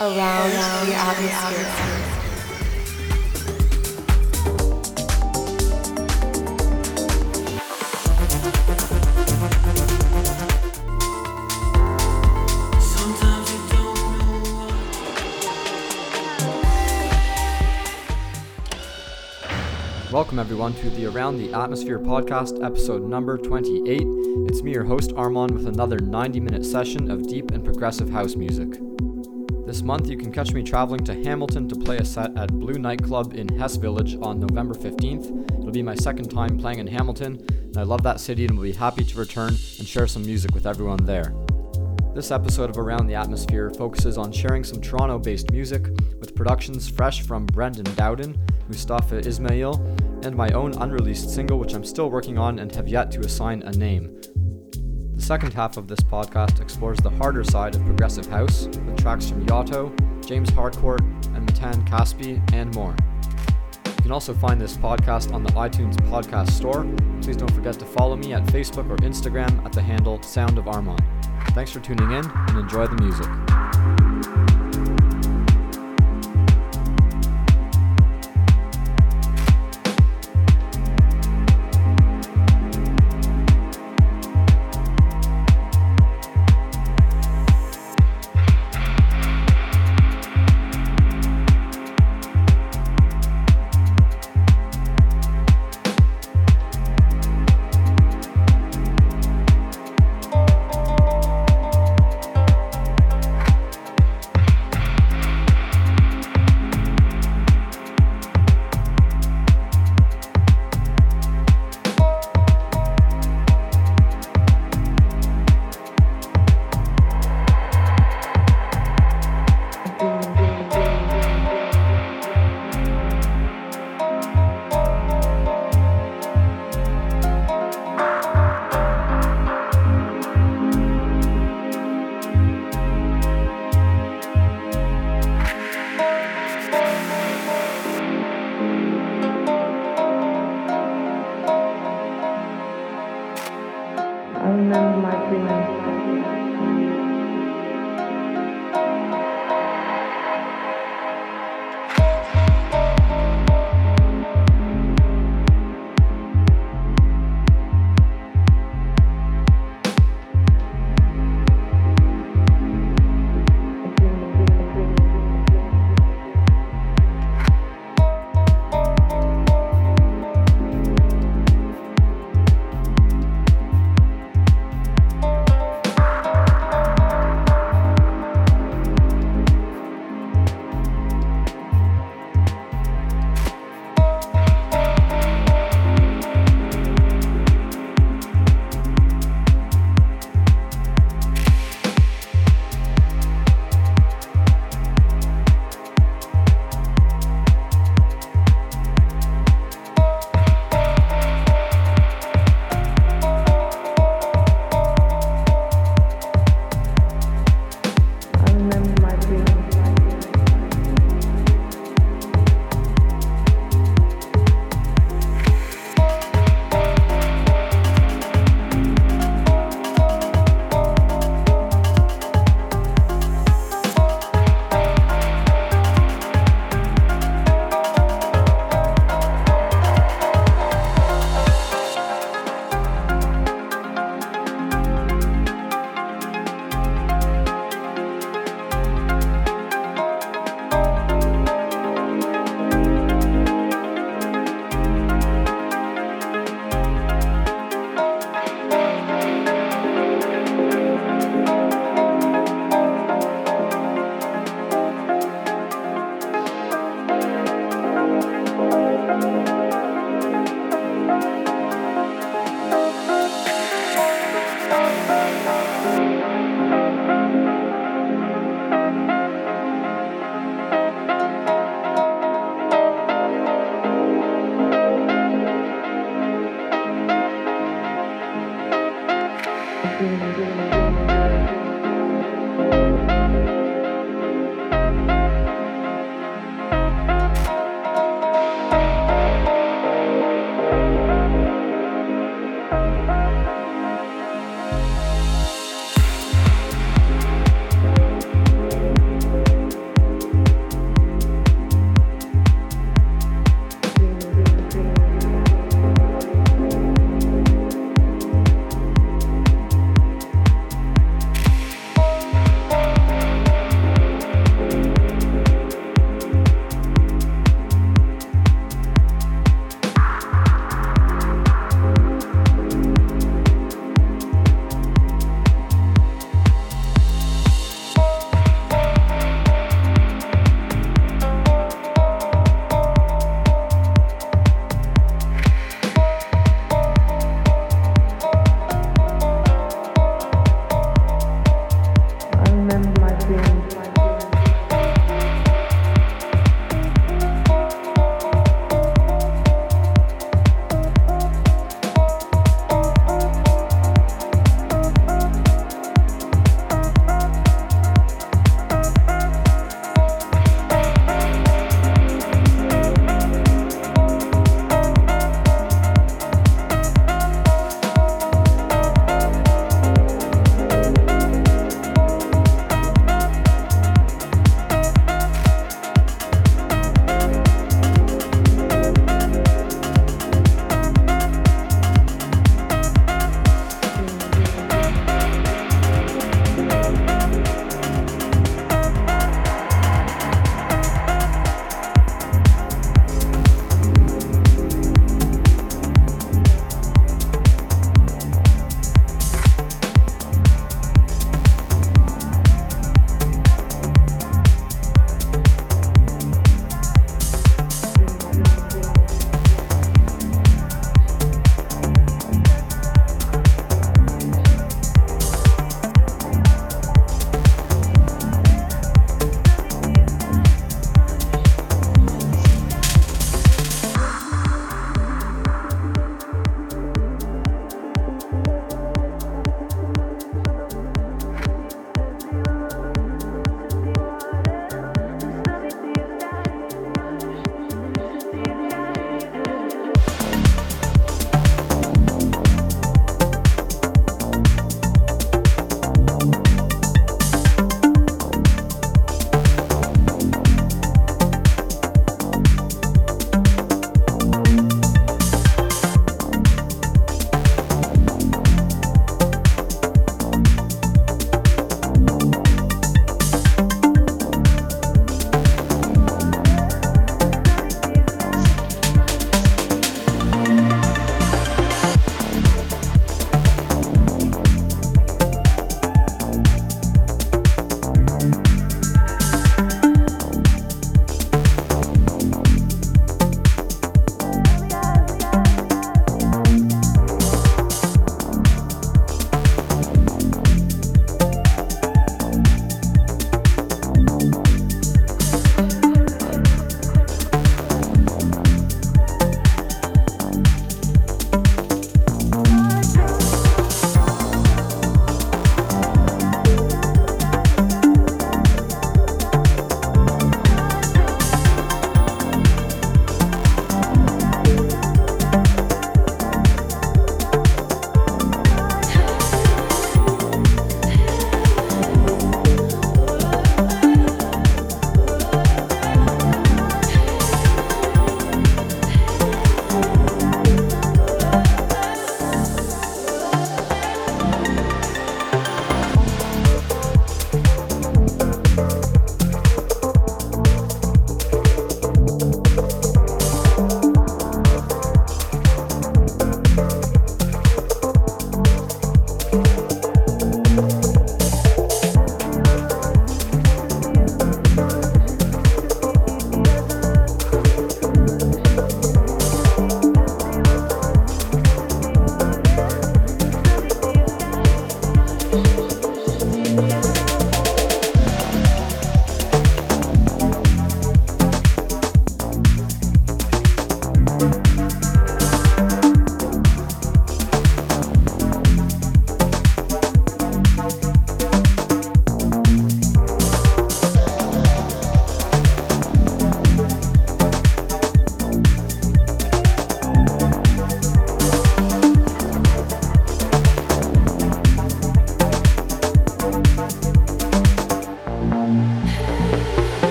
around the atmosphere. Sometimes you don't know what Welcome, everyone, to the Around the Atmosphere podcast, episode number 28. It's me, your host, Armand, with another 90 minute session of deep and progressive house music. This month, you can catch me traveling to Hamilton to play a set at Blue Nightclub in Hess Village on November 15th. It'll be my second time playing in Hamilton, and I love that city and will be happy to return and share some music with everyone there. This episode of Around the Atmosphere focuses on sharing some Toronto based music with productions fresh from Brendan Dowden, Mustafa Ismail, and my own unreleased single, which I'm still working on and have yet to assign a name. The second half of this podcast explores the harder side of progressive house with tracks from Yotto, James Harcourt, and Matan Caspi, and more. You can also find this podcast on the iTunes Podcast Store. Please don't forget to follow me at Facebook or Instagram at the handle Sound of Armand. Thanks for tuning in and enjoy the music.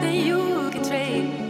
That you can trade.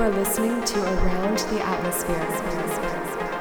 Are listening to Around the Atmosphere.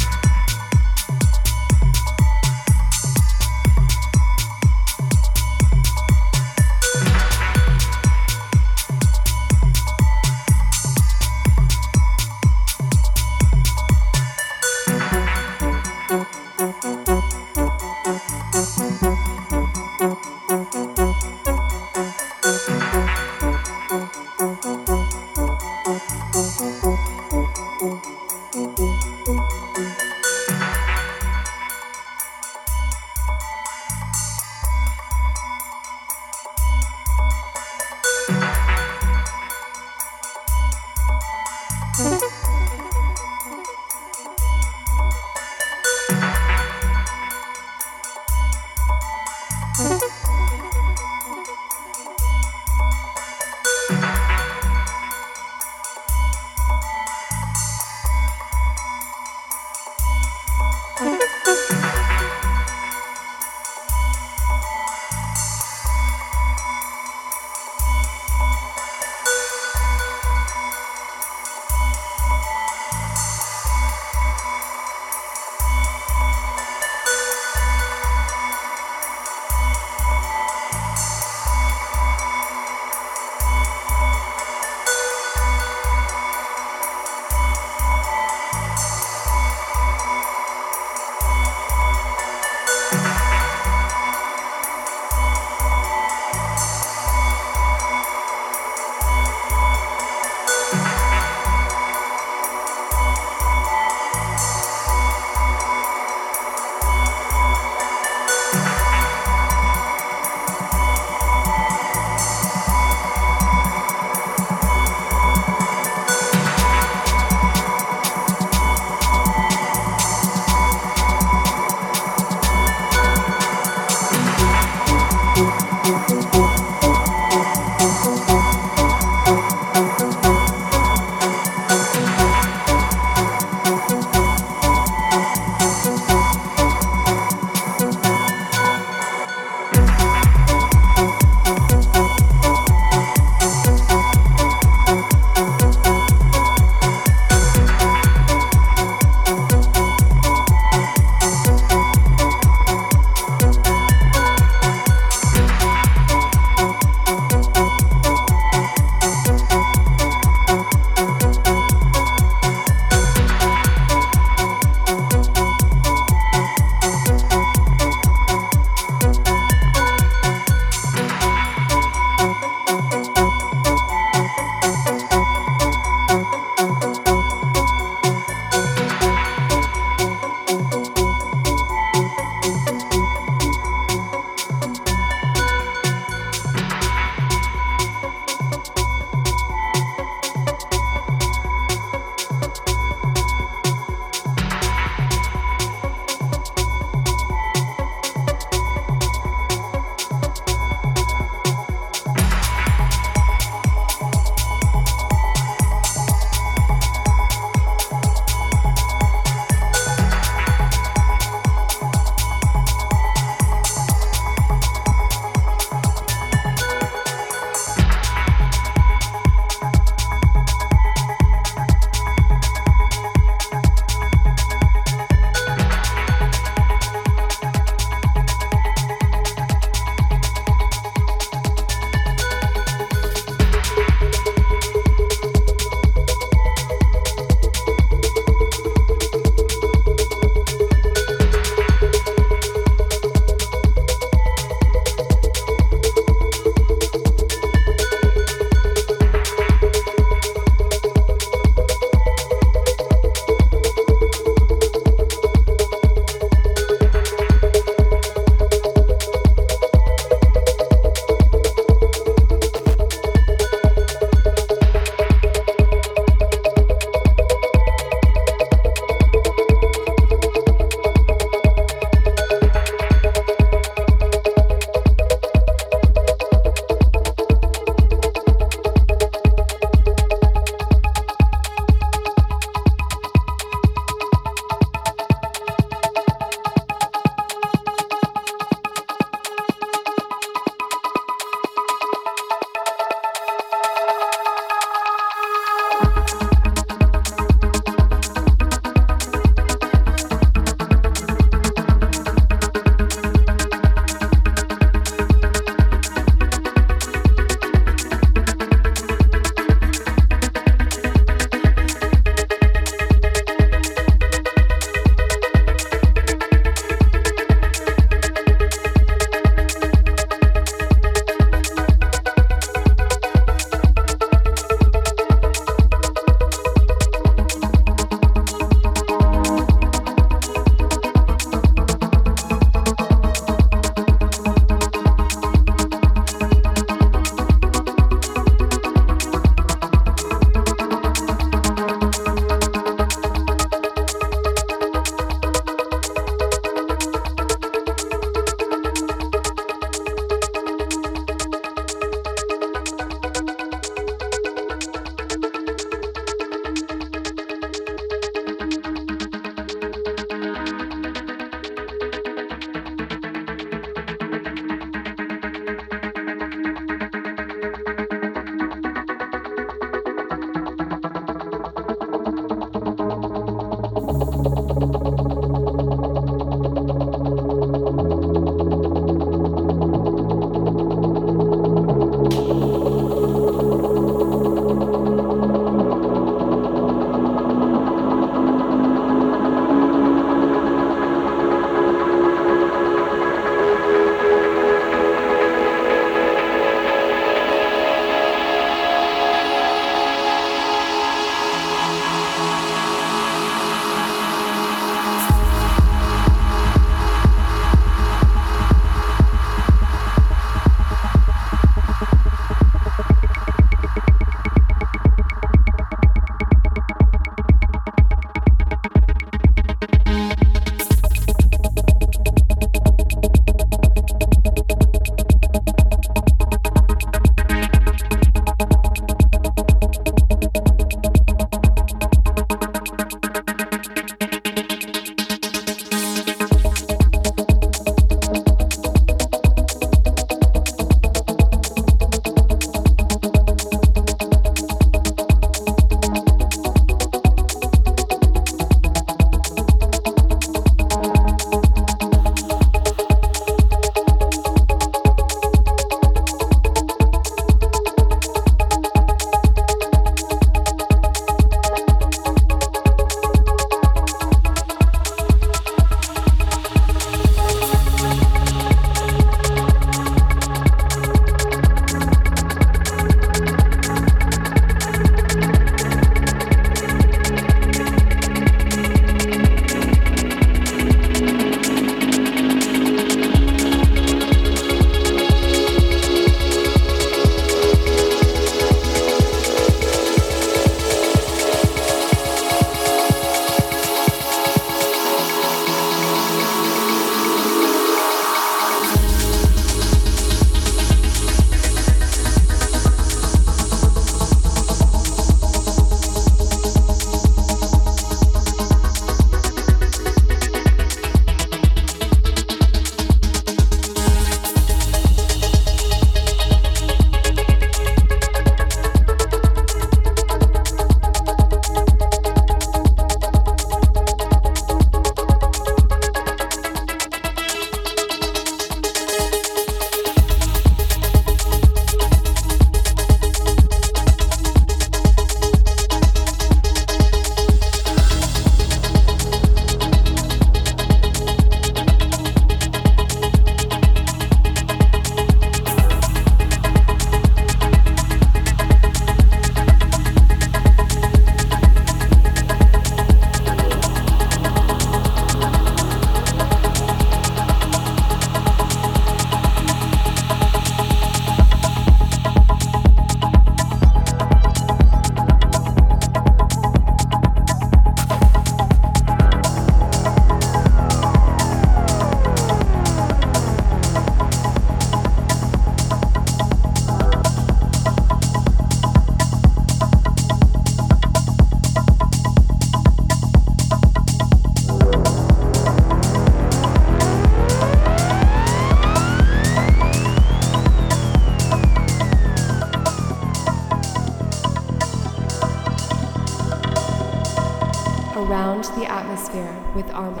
around the atmosphere with armor.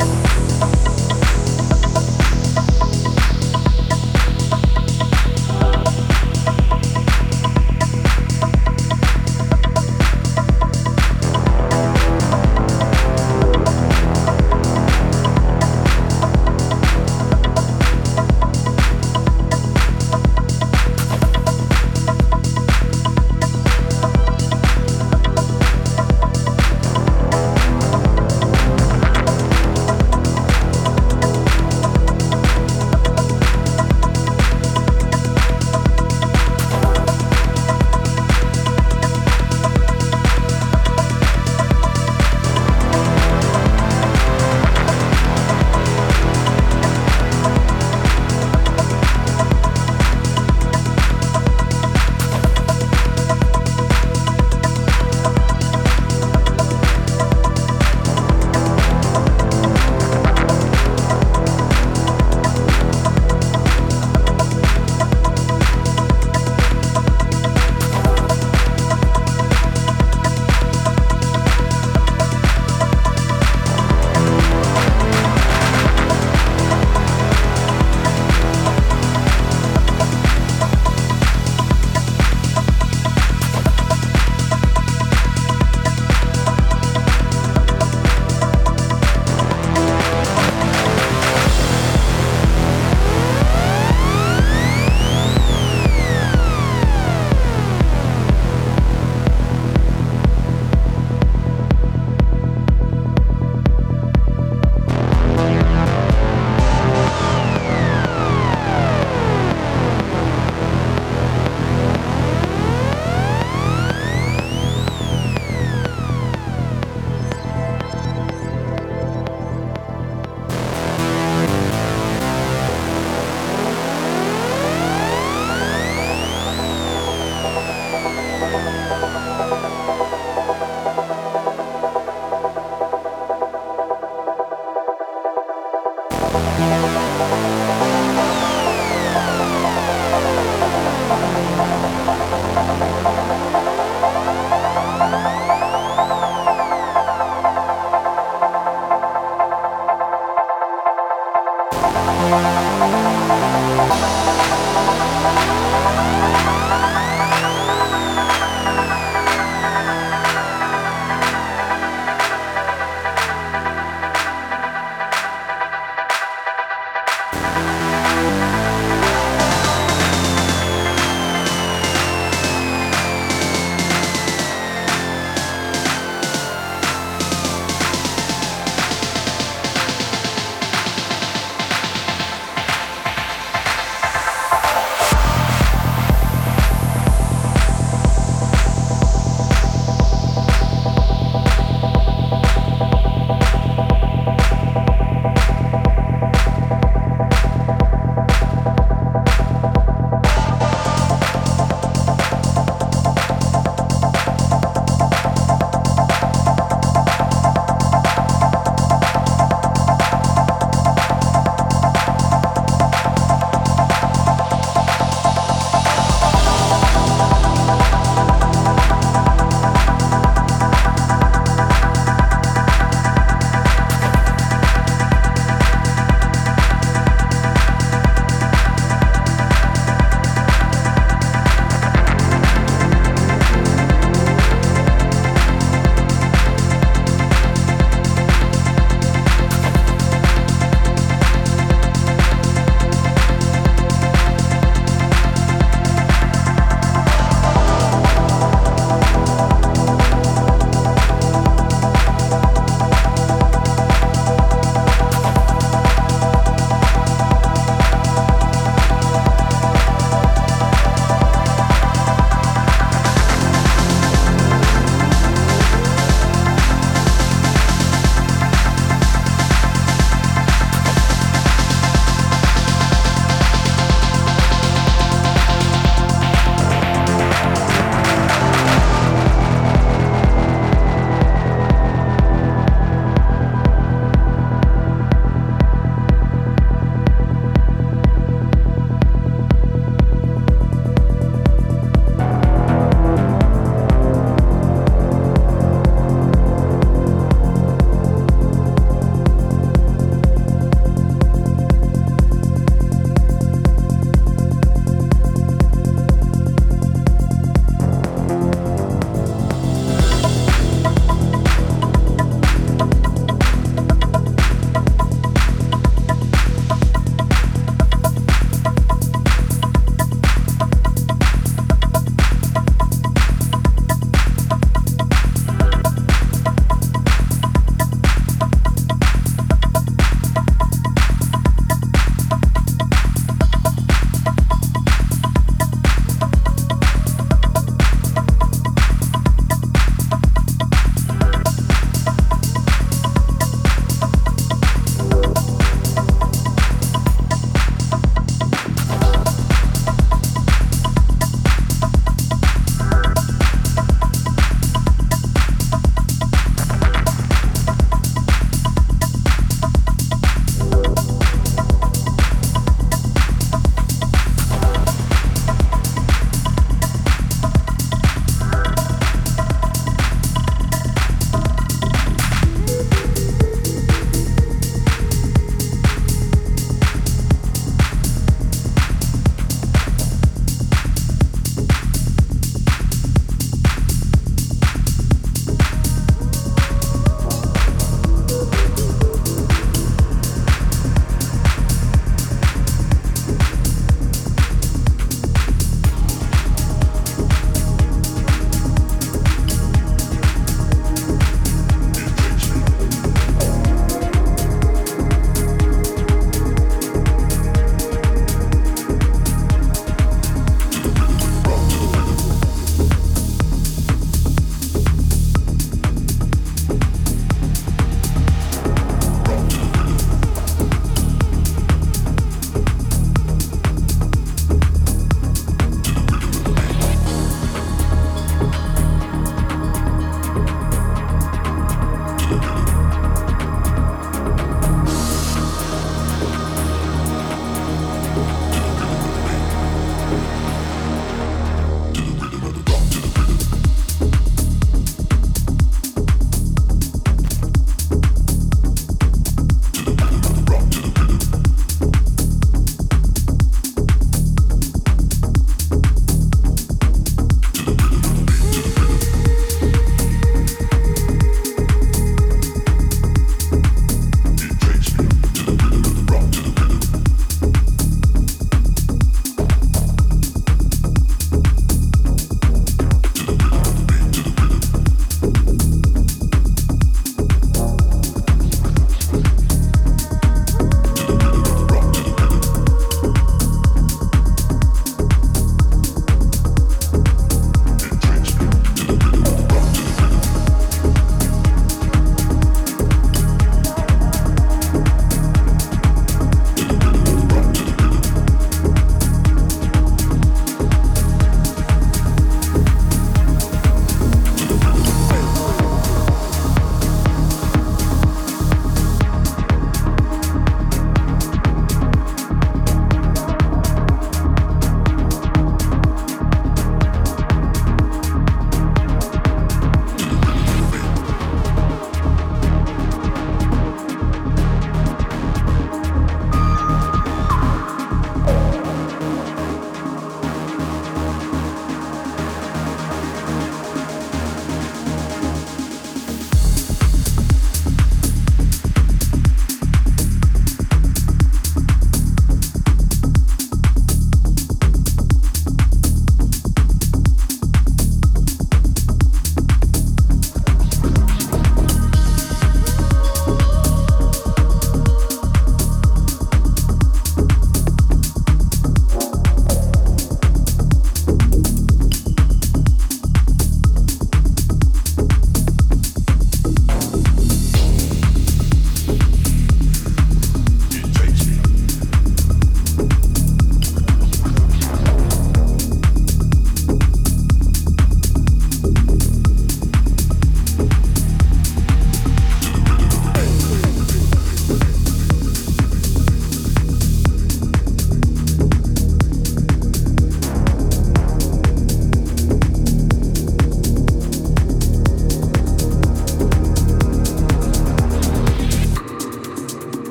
arm